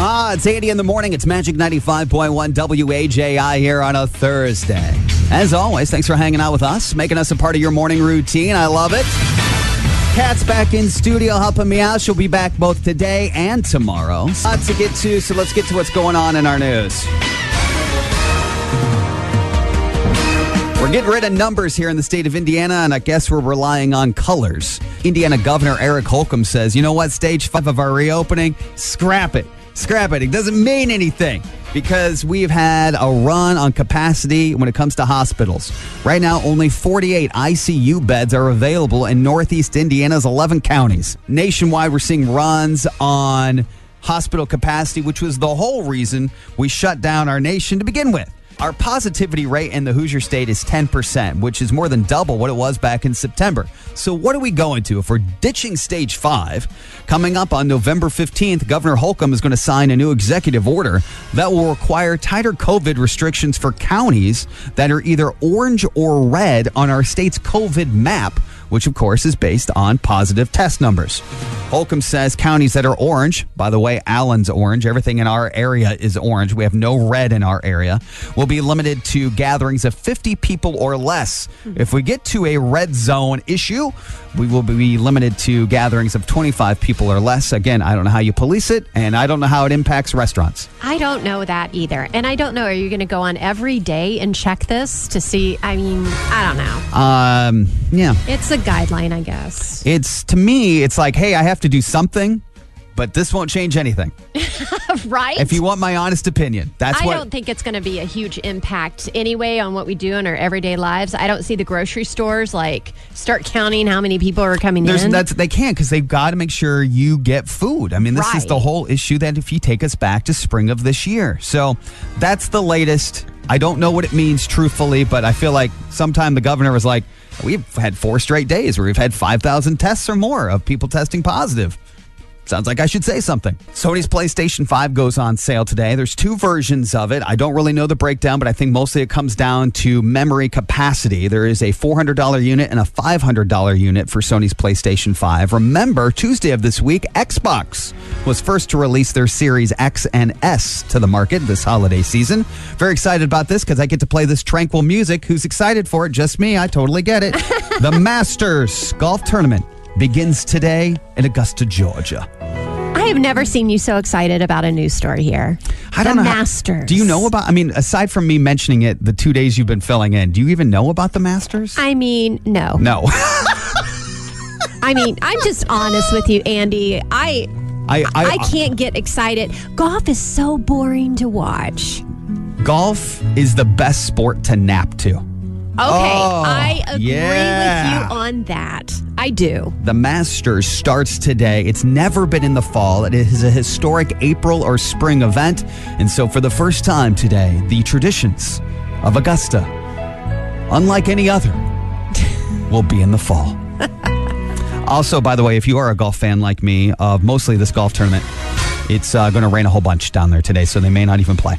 Ah, it's 80 in the morning. It's Magic 95.1 WAJI here on a Thursday. As always, thanks for hanging out with us, making us a part of your morning routine. I love it. Kat's back in studio helping me out. She'll be back both today and tomorrow. Lots to get to, so let's get to what's going on in our news. We're getting rid of numbers here in the state of Indiana, and I guess we're relying on colors. Indiana Governor Eric Holcomb says, you know what, stage five of our reopening, scrap it. Scrap it. It doesn't mean anything because we've had a run on capacity when it comes to hospitals. Right now, only 48 ICU beds are available in Northeast Indiana's 11 counties. Nationwide, we're seeing runs on hospital capacity, which was the whole reason we shut down our nation to begin with. Our positivity rate in the Hoosier state is 10%, which is more than double what it was back in September. So, what are we going to? If we're ditching stage five, coming up on November 15th, Governor Holcomb is going to sign a new executive order that will require tighter COVID restrictions for counties that are either orange or red on our state's COVID map which of course is based on positive test numbers. Holcomb says counties that are orange, by the way, Allen's orange, everything in our area is orange. We have no red in our area, will be limited to gatherings of 50 people or less. If we get to a red zone issue, we will be limited to gatherings of 25 people or less. Again, I don't know how you police it, and I don't know how it impacts restaurants. I don't know that either. And I don't know, are you going to go on every day and check this to see? I mean, I don't know. Um, yeah. It's a guideline, I guess. It's to me, it's like, hey, I have to do something, but this won't change anything. right? If you want my honest opinion, that's I what. don't think it's going to be a huge impact anyway on what we do in our everyday lives. I don't see the grocery stores like start counting how many people are coming There's, in. that's they can't because they've got to make sure you get food. I mean, this is the whole issue that if you take us back to spring of this year, so that's the latest. I don't know what it means truthfully, but I feel like sometime the governor was like, "We've had four straight days where we've had five thousand tests or more of people testing positive." Sounds like I should say something. Sony's PlayStation 5 goes on sale today. There's two versions of it. I don't really know the breakdown, but I think mostly it comes down to memory capacity. There is a $400 unit and a $500 unit for Sony's PlayStation 5. Remember, Tuesday of this week, Xbox was first to release their Series X and S to the market this holiday season. Very excited about this because I get to play this tranquil music. Who's excited for it? Just me. I totally get it. the Masters Golf Tournament begins today in Augusta, Georgia. I have never seen you so excited about a news story here. I don't the know. how- Masters. do you know about? I mean, aside from me mentioning it, the two days you've been filling in, do you even know about the Masters? I mean, no. no, I mean, I'm just honest with you, Andy. I I, I, I can't get excited. Golf is so boring to watch. Golf is the best sport to nap to. Okay, Oh, I agree yeah. with you on that. I do. The Masters starts today. It's never been in the fall. It is a historic April or spring event. And so, for the first time today, the traditions of Augusta, unlike any other, will be in the fall. also, by the way, if you are a golf fan like me, of mostly this golf tournament, it's uh, going to rain a whole bunch down there today, so they may not even play.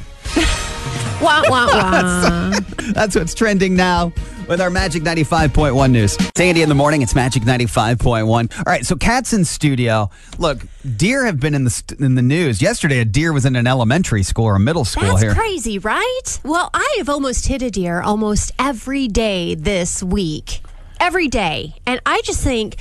Wah, wah, wah. That's what's trending now with our Magic 95.1 news. It's Andy in the morning. It's Magic 95.1. All right, so Kat's in studio. Look, deer have been in the st- in the news. Yesterday, a deer was in an elementary school or a middle school That's here. crazy, right? Well, I have almost hit a deer almost every day this week. Every day. And I just think.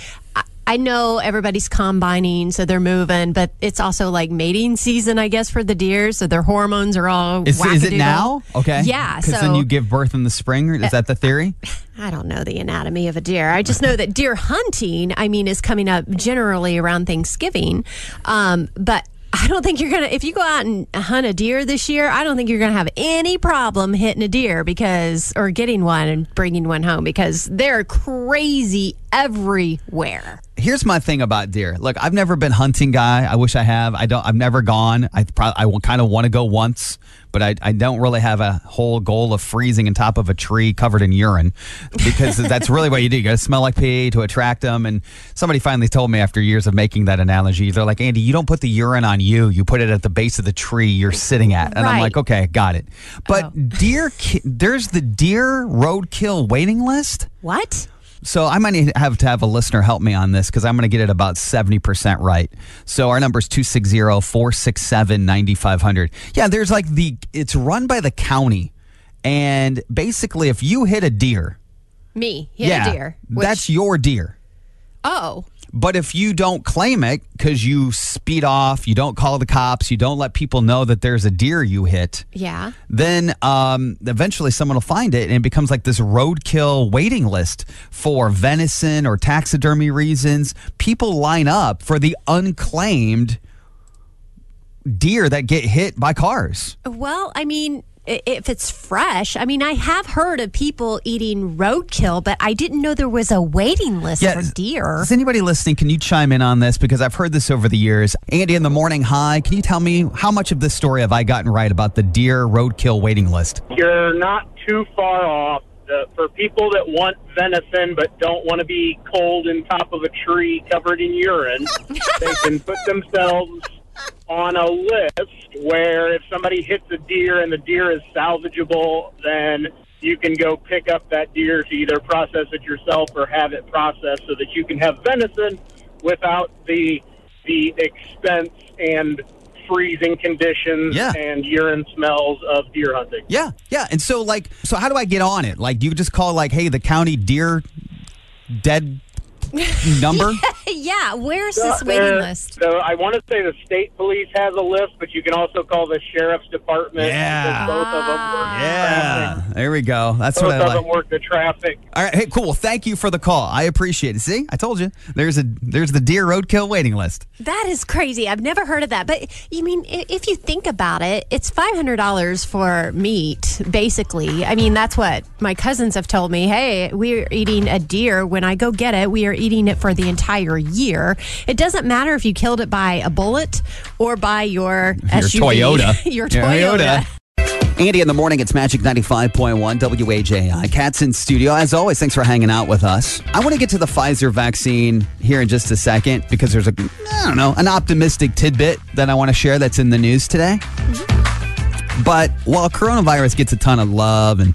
I- know everybody's combining, so they're moving, but it's also like mating season, I guess, for the deer. So their hormones are all. Is, is it now? Okay. Yeah. Because So then you give birth in the spring. Is that the theory? I don't know the anatomy of a deer. I just know that deer hunting, I mean, is coming up generally around Thanksgiving. Um, but I don't think you're going to, if you go out and hunt a deer this year, I don't think you're going to have any problem hitting a deer because, or getting one and bringing one home because they're crazy everywhere. Here's my thing about deer. Look, I've never been hunting guy. I wish I have. I don't. I've never gone. I probably I kind of want to go once, but I, I don't really have a whole goal of freezing on top of a tree covered in urine because that's really what you do. You got to smell like pee to attract them. And somebody finally told me after years of making that analogy, they're like, Andy, you don't put the urine on you. You put it at the base of the tree you're sitting at. And I'm like, okay, got it. But Oh. deer, there's the deer roadkill waiting list. What? So I might have to have a listener help me on this because I'm going to get it about 70% right. So our number is 260 467 9500. Yeah, there's like the, it's run by the county. And basically, if you hit a deer, Me, hit yeah, a deer. which- that's your deer. oh, But if you don't claim it because you speed off, you don't call the cops, you don't let people know that there's a deer you hit, yeah. then um, eventually someone will find it and it becomes like this roadkill waiting list for venison or taxidermy reasons. People line up for the unclaimed deer that get hit by cars. Well, I mean, if it's fresh, I mean, I have heard of people eating roadkill, but I didn't know there was a waiting list for deer. Is anybody listening? Can you chime in on this? Because I've heard this over the years. Andy, in the morning hi. can you tell me how much of this story have I gotten right about the deer roadkill waiting list? You're not too far off. The, for people that want venison but don't want to be cold in top of a tree covered in urine, they can put themselves on a list where if somebody hits a deer and the deer is salvageable, then you can go pick up that deer to either process it yourself or have it processed so that you can have venison without the the expense and freezing conditions Yeah. and urine smells of deer hunting. Yeah, yeah. And so, like, so how do I get on it? Like, do you just call, like, hey, the county deer dead number? yeah, where's this uh, waiting There- list? So I want to say the state police has a list, but you can also call the sheriff's department. Yeah. because Both of them work Yeah, traffic. there we go. That's Both what I of like. them work the traffic. All right, hey, cool. Well, thank you for the call. I appreciate it. See, I told you. There's a there's the deer roadkill waiting list. That is crazy. I've never heard of that. But you mean, if you think about it, it's $500 for meat, basically. I mean, that's what my cousins have told me. Hey, we're eating a deer. When I go get it, we are eating it for the entire year. It doesn't matter if you killed it by a bullet or by your, SUV. Toyota. your Your Toyota. Andy in the morning, it's Magic 95.1 WAJI. Kat's in studio. As always, thanks for hanging out with us. I want to get to the Pfizer vaccine here in just a second because there's a, I don't know, an optimistic tidbit that I want to share that's in the news today. But while coronavirus gets a ton of love and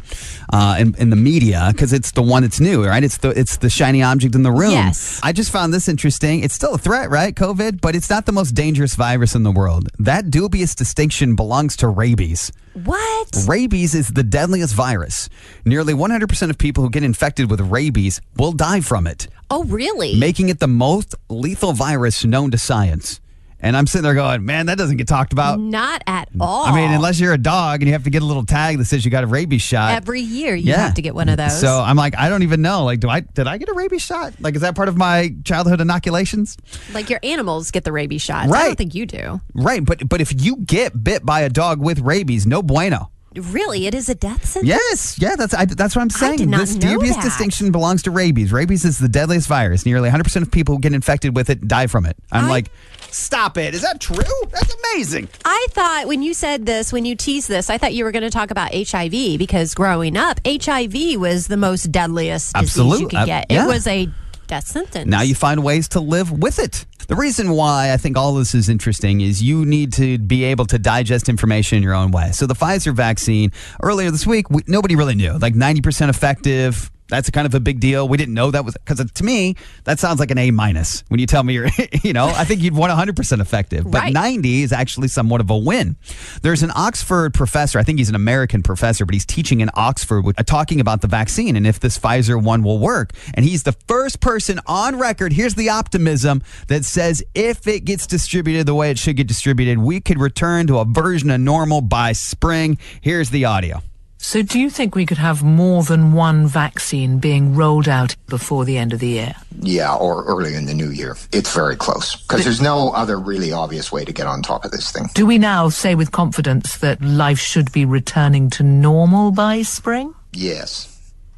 uh, in, in the media because it's the one that's new, right? It's the it's the shiny object in the room. Yes. I just found this interesting. It's still a threat, right? COVID, but it's not the most dangerous virus in the world. That dubious distinction belongs to rabies. What? Rabies is the deadliest virus. Nearly 100% of people who get infected with rabies will die from it, Oh, really? making it the most lethal virus known to science. And I'm sitting there going, man, that doesn't get talked about. Not at all. I mean, unless you're a dog and you have to get a little tag that says you got a rabies shot. Every year you have to get one of those. So I'm like, I don't even know. Like, do I did I get a rabies shot? Like, is that part of my childhood inoculations? like your animals get the rabies shots. I don't think you do. Right, but but if you get bit by a dog with rabies, no bueno. Really? It is a death sentence? Yes, yeah, that's I, that's what I'm saying. this dubious that. distinction belongs to rabies. Rabies is the deadliest virus. Nearly 100% of people who get infected with it die from it. I'm I- like, stop it. Is that true? That's amazing. I thought when you said this, when you teased this, I thought you were going to talk about HIV because growing up, HIV was the most deadliest disease you could uh, get. yeah. It was a death sentence. Now you find ways to live with it. The reason why I think all this is interesting is you need to be able to digest information in your own way. So the Pfizer vaccine earlier this week, we, nobody really knew. Like 90% effective. That's kind of a big deal. We didn't know that was because to me that sounds like an A minus when you tell me you're, you know, I think you'd want 100% effective, but Right. 90 is actually somewhat of a win. There's an Oxford professor, I think he's an American professor, but he's teaching in Oxford with, uh, talking about the vaccine and if this Pfizer one will work. And he's the first person on record. Here's the optimism that says if it gets distributed the way it should get distributed, we could return to a version of normal by spring. Here's the audio. So, do you think we could have more than one vaccine being rolled out before the end of the year? Yeah, or early in the new year. It's very close because there's no other really obvious way to get on top of this thing. Do we now say with confidence that life should be returning to normal by spring? Yes.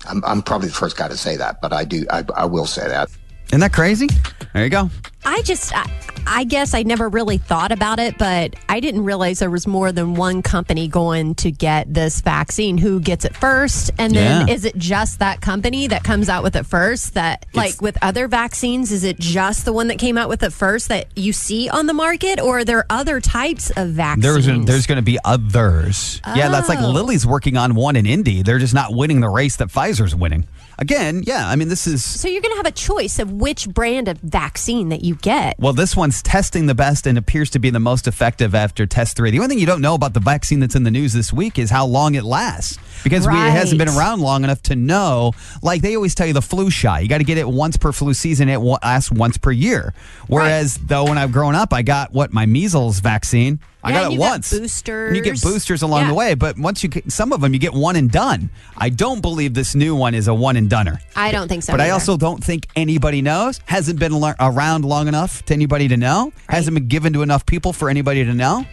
I'm, I'm probably the first guy to say that, but I do, I, I will say that. Isn't that crazy? There you go. I just, I, I guess I never really thought about it, but I didn't realize there was more than one company going to get this vaccine. Who gets it first? And then Yeah. is it just that company that comes out with it first? That, like with other vaccines, is it just the one that came out with it first that you see on the market, or are there other types of vaccines? There's there's going to be others. Yeah, that's like Oh. Lilly's working on one in Indy. They're just not winning the race that Pfizer's winning. Again, yeah, I mean, this is So you're going to have a choice of which brand of vaccine that you get. Well, this one's testing the best and appears to be the most effective after test three. The only thing you don't know about the vaccine that's in the news this week is how long it lasts because we, it hasn't been around long enough to know. Like they always tell you, the flu shot, you got to get it once per flu season. It lasts once per year. Whereas, though, when I've grown up, I got what my measles vaccine. I Yeah, got it you got once. And you get boosters. boosters along Yeah. the way, but once you get some of them, you get one and done. I don't believe this new one is a one and doneer. I don't think so. But I also don't think anybody knows. Hasn't been around long enough to anybody to know. Hasn't been given to enough people for anybody to know.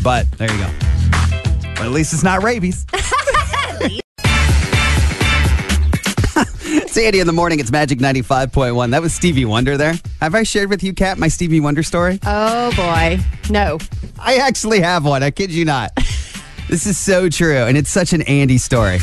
But there you go. But at least it's not rabies. it's Andy in the morning. It's Magic 95.1. That was Stevie Wonder there. Have I shared with you, Kat, my Stevie Wonder story? Oh boy, no. I actually have one. I kid you not. This is so true. And it's such an Andy story.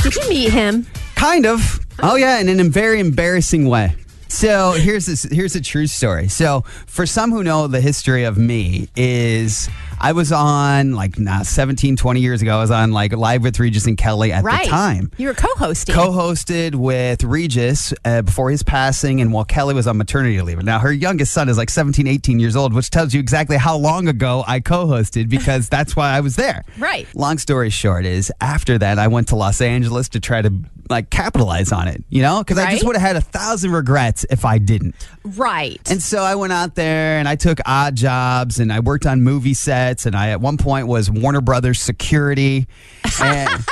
Did you meet him? Kind of. Oh yeah, and in a very embarrassing way. So here's this, here's a true story. So for some who know the history of me is I was on like nah, 17, 20 years ago. I was on like live with Regis and Kelly at Right. the time. You were co-hosting. Co-hosted with Regis uh, before his passing and while Kelly was on maternity leave. Now her youngest son is like 17, 18 years old, which tells you exactly how long ago I co-hosted because that's why I was there. Right. Long story short is after that I went to Los Angeles to try to like capitalize on it, you know? Because I just would have had a thousand regrets if I didn't. right. And so I went out there and I took odd jobs and I worked on movie sets and I at one point was Warner Brothers security. And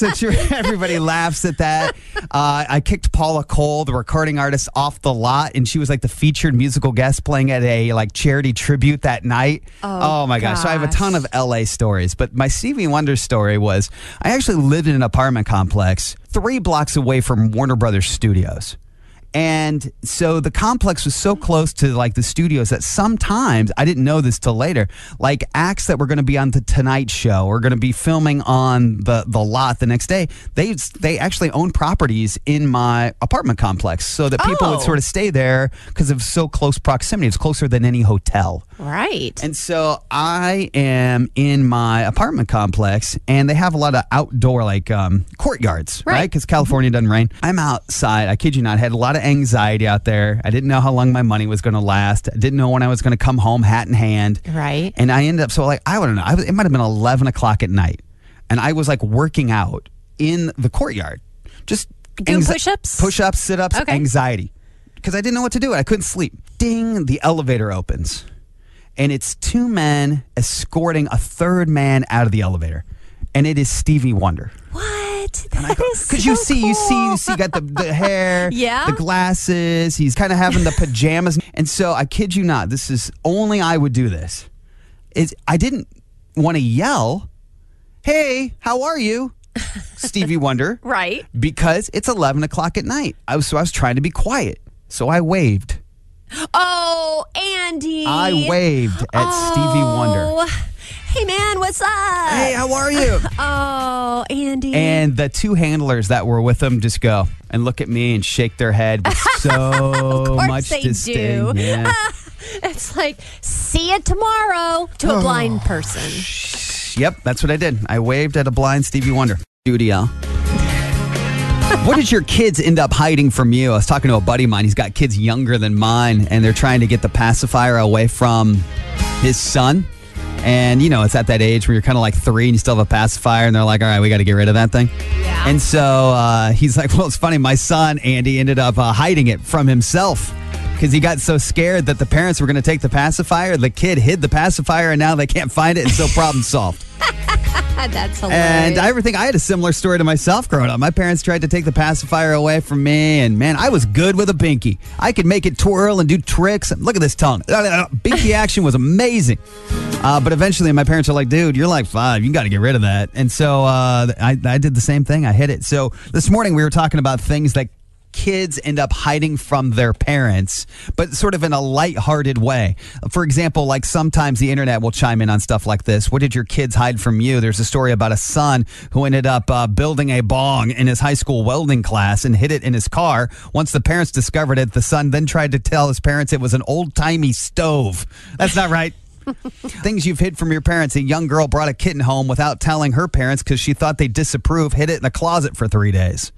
everybody laughs at that. Uh, I kicked Paula Cole, the recording artist, off the lot and she was like the featured musical guest playing at a like charity tribute that night. Oh, my gosh. So I have a ton of LA stories, but my Stevie Wonder story was I actually lived in an apartment complex three blocks away from Warner Brothers Studios. And so the complex was so close to like the studios that sometimes I didn't know this till later. Like acts that were going to be on the Tonight Show or going to be filming on the the lot the next day, they they actually own properties in my apartment complex, so that people would Oh. sort of stay there because of so close proximity. It's closer than any hotel. right. And so I am in my apartment complex, and they have a lot of outdoor like um, courtyards, right? Right. Because California doesn't rain. I'm outside. I kid you not. I had a lot of anxiety out there. I didn't know how long my money was going to last. I didn't know when I was going to come home, hat in hand. Right. And I ended up so like I don't know. I was, it might have been 11 o'clock at night, and I was like working out in the courtyard, just Doing push-ups? push-ups, sit-ups, Okay. anxiety, because I didn't know what to do. I couldn't sleep. Ding! The elevator opens and it's two men escorting a third man out of the elevator, and it is Stevie Wonder. what? That is Because you so see, you see, you cool. see, got the, the hair, Yeah. the glasses. He's kind of having the pajamas, and so I kid you not, this is only I would do this. Is I didn't want to yell, "Hey, how are you, Stevie Wonder?" Right. Because it's eleven o'clock at night. I was so I was trying to be quiet, so I waved. Oh, Andy. I waved at Stevie Wonder. Oh. Oh, Hey man, what's up? Hey, how are you? Oh, Andy. And the two handlers that were with him just go and look at me and shake their head with so much they disdain. do. Yeah. it's like, see you tomorrow to Oh. a blind person. yep, that's what I did. I waved at a blind Stevie Wonder. Studio. what did your kids end up hiding from you? I was talking to a buddy of mine. He's got kids younger than mine, and they're trying to get the pacifier away from his son. And you know, it's at that age where you're kind of like three and you still have a pacifier, and they're like, "All right, we got to get rid of that thing." Yeah. And so uh, he's like, "Well, it's funny. My son Andy ended up uh, hiding it from himself because he got so scared that the parents were going to take the pacifier. The kid hid the pacifier, and now they can't find it, and so problem solved." That's hilarious. And I ever think I had a similar story to myself growing up. My parents tried to take the pacifier away from me, and man, I was good with a binky. I could make it twirl and do tricks. Look at this tongue. Binky action was amazing. Uh, but eventually, my parents are like, dude, you're like five. You got to get rid of that. And so uh, I, I did the same thing. I hit it. So this morning, we were talking about things that kids end up hiding from their parents, but sort of in a lighthearted way. For example, like sometimes the internet will chime in on stuff like this. What did your kids hide from you? There's a story about a son who ended up uh, building a bong in his high school welding class and hid it in his car. Once the parents discovered it, the son then tried to tell his parents it was an old timey stove. That's not right. Things you've hid from your parents. A young girl brought a kitten home without telling her parents because she thought they'd disapprove, hid it in a closet for three days.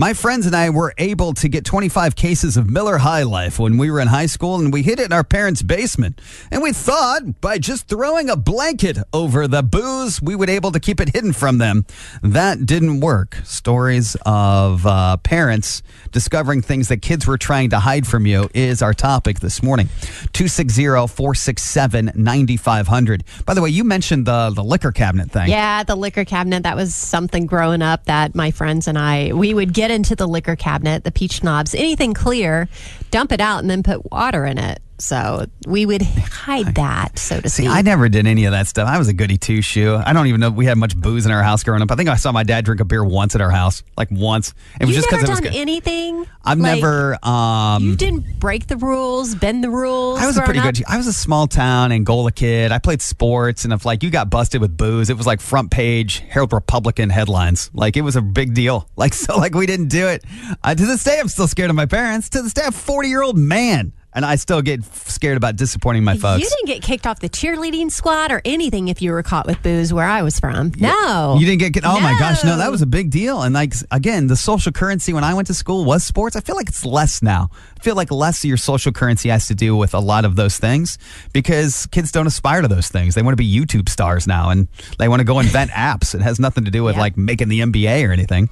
My friends and I were able to get 25 cases of Miller High Life when we were in high school, and we hid it in our parents' basement. And we thought by just throwing a blanket over the booze, we would able to keep it hidden from them. That didn't work. Stories of uh, parents discovering things that kids were trying to hide from you is our topic this morning. 260 467 9500. By the way, you mentioned the, the liquor cabinet thing. Yeah, the liquor cabinet. That was something growing up that my friends and I, we would get into the liquor cabinet, the peach schnapps, anything clear, dump it out, and then put water in it. So we would hide that, so to See, speak. I never did any of that stuff. I was a goody two shoe. I don't even know if we had much booze in our house growing up. I think I saw my dad drink a beer once at our house, like once. It was You've just because it was done good. anything. I've Like, never. Um, You didn't break the rules, bend the rules. I was a pretty up? good. I was a small town Angola kid. I played sports, and if like you got busted with booze, it was like front page Herald Republican headlines. Like it was a big deal. Like so, like we didn't do it. Uh, to this day, I'm still scared of my parents. To this day, I'm a 40 year old man, and I still get scared about disappointing my folks. You didn't get kicked off the cheerleading squad or anything if you were caught with booze where I was from. No. You didn't get, get oh my gosh, no, that was a big deal. And like again, the social currency when I went to school was sports. I feel like it's less now. I feel like less of your social currency has to do with a lot of those things because kids don't aspire to those things. They want to be YouTube stars now and they want to go invent apps. It has nothing to do with Yeah. like making the NBA or anything.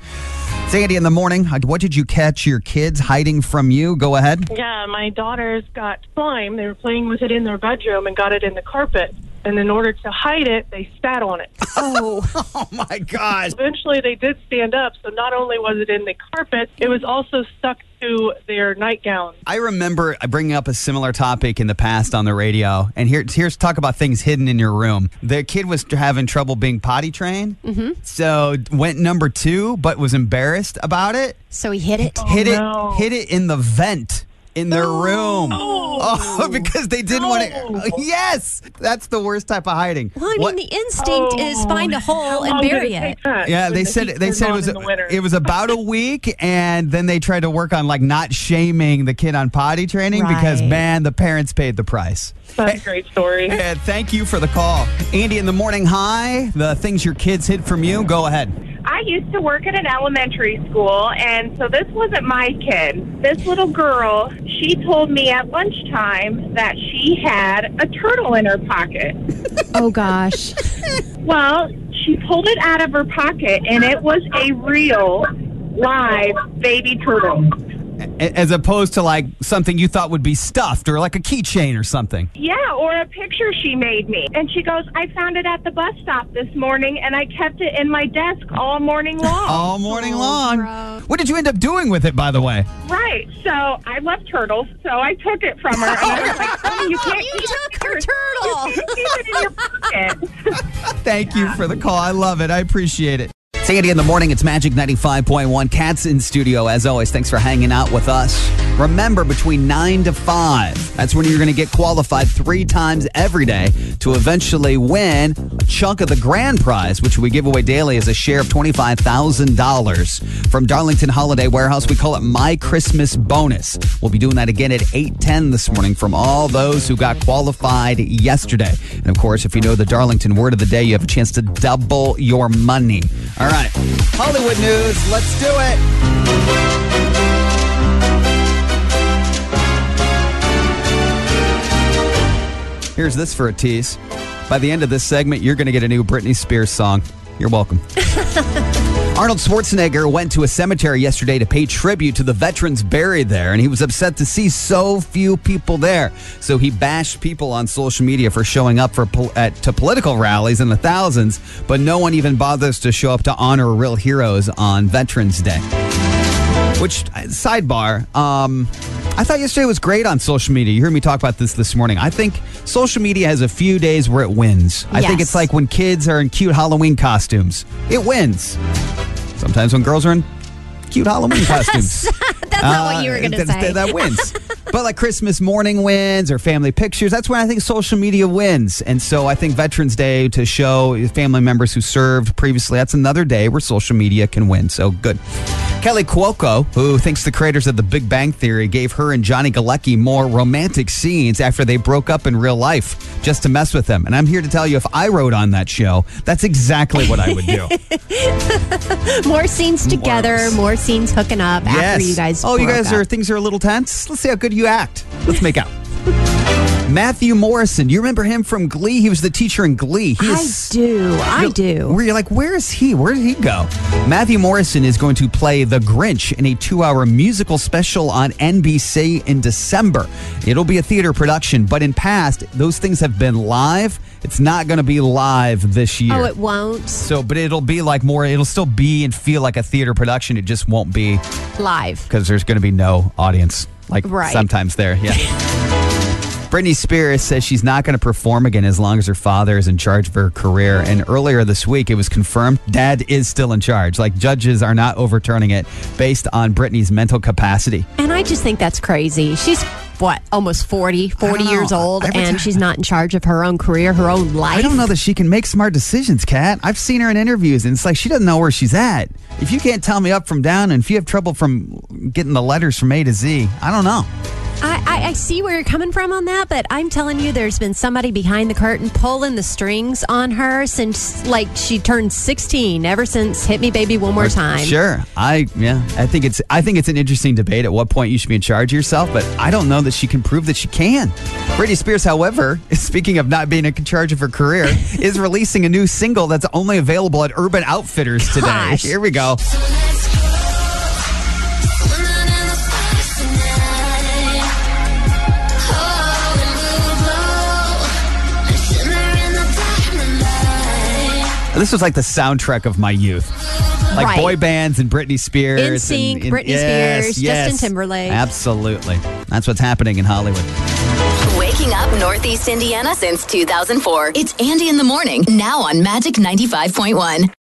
Sandy in the morning, uh, what did you catch your kids hiding from you? Go ahead. Yeah, my daughters got slime. They were playing with it in their bedroom and got it in the carpet. And in order to hide it, they sat on it. oh, Oh my gosh. Eventually, they did stand up. So not only was it in the carpet, it was also stuck to their nightgown. I remember bringing up a similar topic in the past on the radio, and here, here's talk about things hidden in your room. The kid was having trouble being potty trained, mm-hmm. so went number two, but was embarrassed about it. so he hit it. Hit no. it, Hit it in the vent in their room. Oh, because they didn't want to. Yes, that's the worst type of hiding. Well, I mean, What- the instinct is oh. find a hole and bury it it. take that Yeah, they the said they said it was in the winter? it was about a week, and then they tried to work on like not shaming the kid on potty training because Right. man, the parents paid the price. That's a great story. Yeah, thank you for the call, Andy. In the morning, hi. The things your kids hid from you. Go ahead. I used to work at an elementary school, and so this wasn't my kid. This little girl, she told me at lunchtime that she had a turtle in her pocket. Oh gosh. Well, she pulled it out of her pocket, and it was a real, live baby turtle. A- As opposed to like something you thought would be stuffed or like a keychain or something. Yeah, or a picture she made me. And she goes, I found it at the bus stop this morning, and I kept it in my desk all morning long. All morning Oh, long. gross. What did you end up doing with it, by the way? Right. So I love turtles, so I took it from her, and I was like, oh, you can't You keep took her turtle. You can't keep it in your pocket. Thank you for the call. I love it. I appreciate it. Sandy in the morning, it's Magic 95.1. Kat's in studio, as always. Thanks for hanging out with us. Remember, between 9 to 5, that's when you're going to get qualified three times every day to eventually win a chunk of the grand prize, which we give away daily as a share of $25,000 from Darlington Holiday Warehouse. We call it My Christmas Bonus. We'll be doing that again at 8:10 this morning from all those who got qualified yesterday. And of course, if you know the Darlington word of the day, you have a chance to double your money. All right, Hollywood news. Let's do it. Here's this for a tease. By the end of this segment, you're going to get a new Britney Spears song. You're welcome. Arnold Schwarzenegger went to a cemetery yesterday to pay tribute to the veterans buried there, and he was upset to see so few people there. So he bashed people on social media for showing up for pol- at, to political rallies in the thousands, but no one even bothers to show up to honor real heroes on Veterans Day. Which sidebar? Um, I thought yesterday was great on social media. You heard me talk about this this morning. I think social media has a few days where it wins. I think it's like when kids are in cute Halloween costumes. It wins. Sometimes when girls are in cute Halloween costumes. That's not what you were going to Uh, say. That wins. but like Christmas morning wins or family pictures, that's when I think social media wins. And so I think Veterans Day to show family members who served previously, that's another day where social media can win. So good. Kaley Cuoco, who thinks the creators of The Big Bang Theory gave her and Johnny Galecki more romantic scenes after they broke up in real life just to mess with them. And I'm here to tell you, if I wrote on that show, that's exactly what I would do. More scenes together, more, scenes hooking up after you guys. Oh, you guys are things are a little tense. Let's see how good you act. Let's make out. Matthew Morrison, you remember him from Glee? He was the teacher in Glee. He I do. I do. where you're like, where is he? Where did he go? Matthew Morrison is going to play the Grinch in a two hour musical special on NBC in December. It'll be a theater production, but in past, those things have been live. It's not going to be live this year. Oh, it won't so, but it'll be like more, it'll still be and feel like a theater production. It just won't be live. because there's going to be no audience. Like Right. sometimes there, yeah. Britney Spears says she's not going to perform again as long as her father is in charge of her career. And earlier this week, it was confirmed dad is still in charge. Like judges are not overturning it based on Britney's mental capacity. And I just think that's crazy. She's what, almost 40, 40 years old, Every and time- she's not in charge of her own career, her own life. I don't know that she can make smart decisions, Kat. I've seen her in interviews, and it's like she doesn't know where she's at. If you can't tell me up from down, and if you have trouble from getting the letters from A to Z, I don't know. I, I, I see where you're coming from on that, but I'm telling you, there's been somebody behind the curtain pulling the strings on her since like she turned 16. Ever since "Hit Me, Baby, One More Time." Sure. I yeah. I think it's I think it's an interesting debate at what point you should be in charge of yourself, but I don't know that she can prove that she can. Britney Spears, however, speaking of not being in charge of her career, is releasing a new single that's only available at Urban Outfitters today. Here we go. This was like the soundtrack of my youth. Like Right. boy bands and Britney Spears. NSYNC, and, and- Britney yes, Spears, yes. Justin Timberlake. Absolutely. That's what's happening in Hollywood. Waking up Northeast Indiana since 2004. It's Andy in the morning, now on Magic 95.1.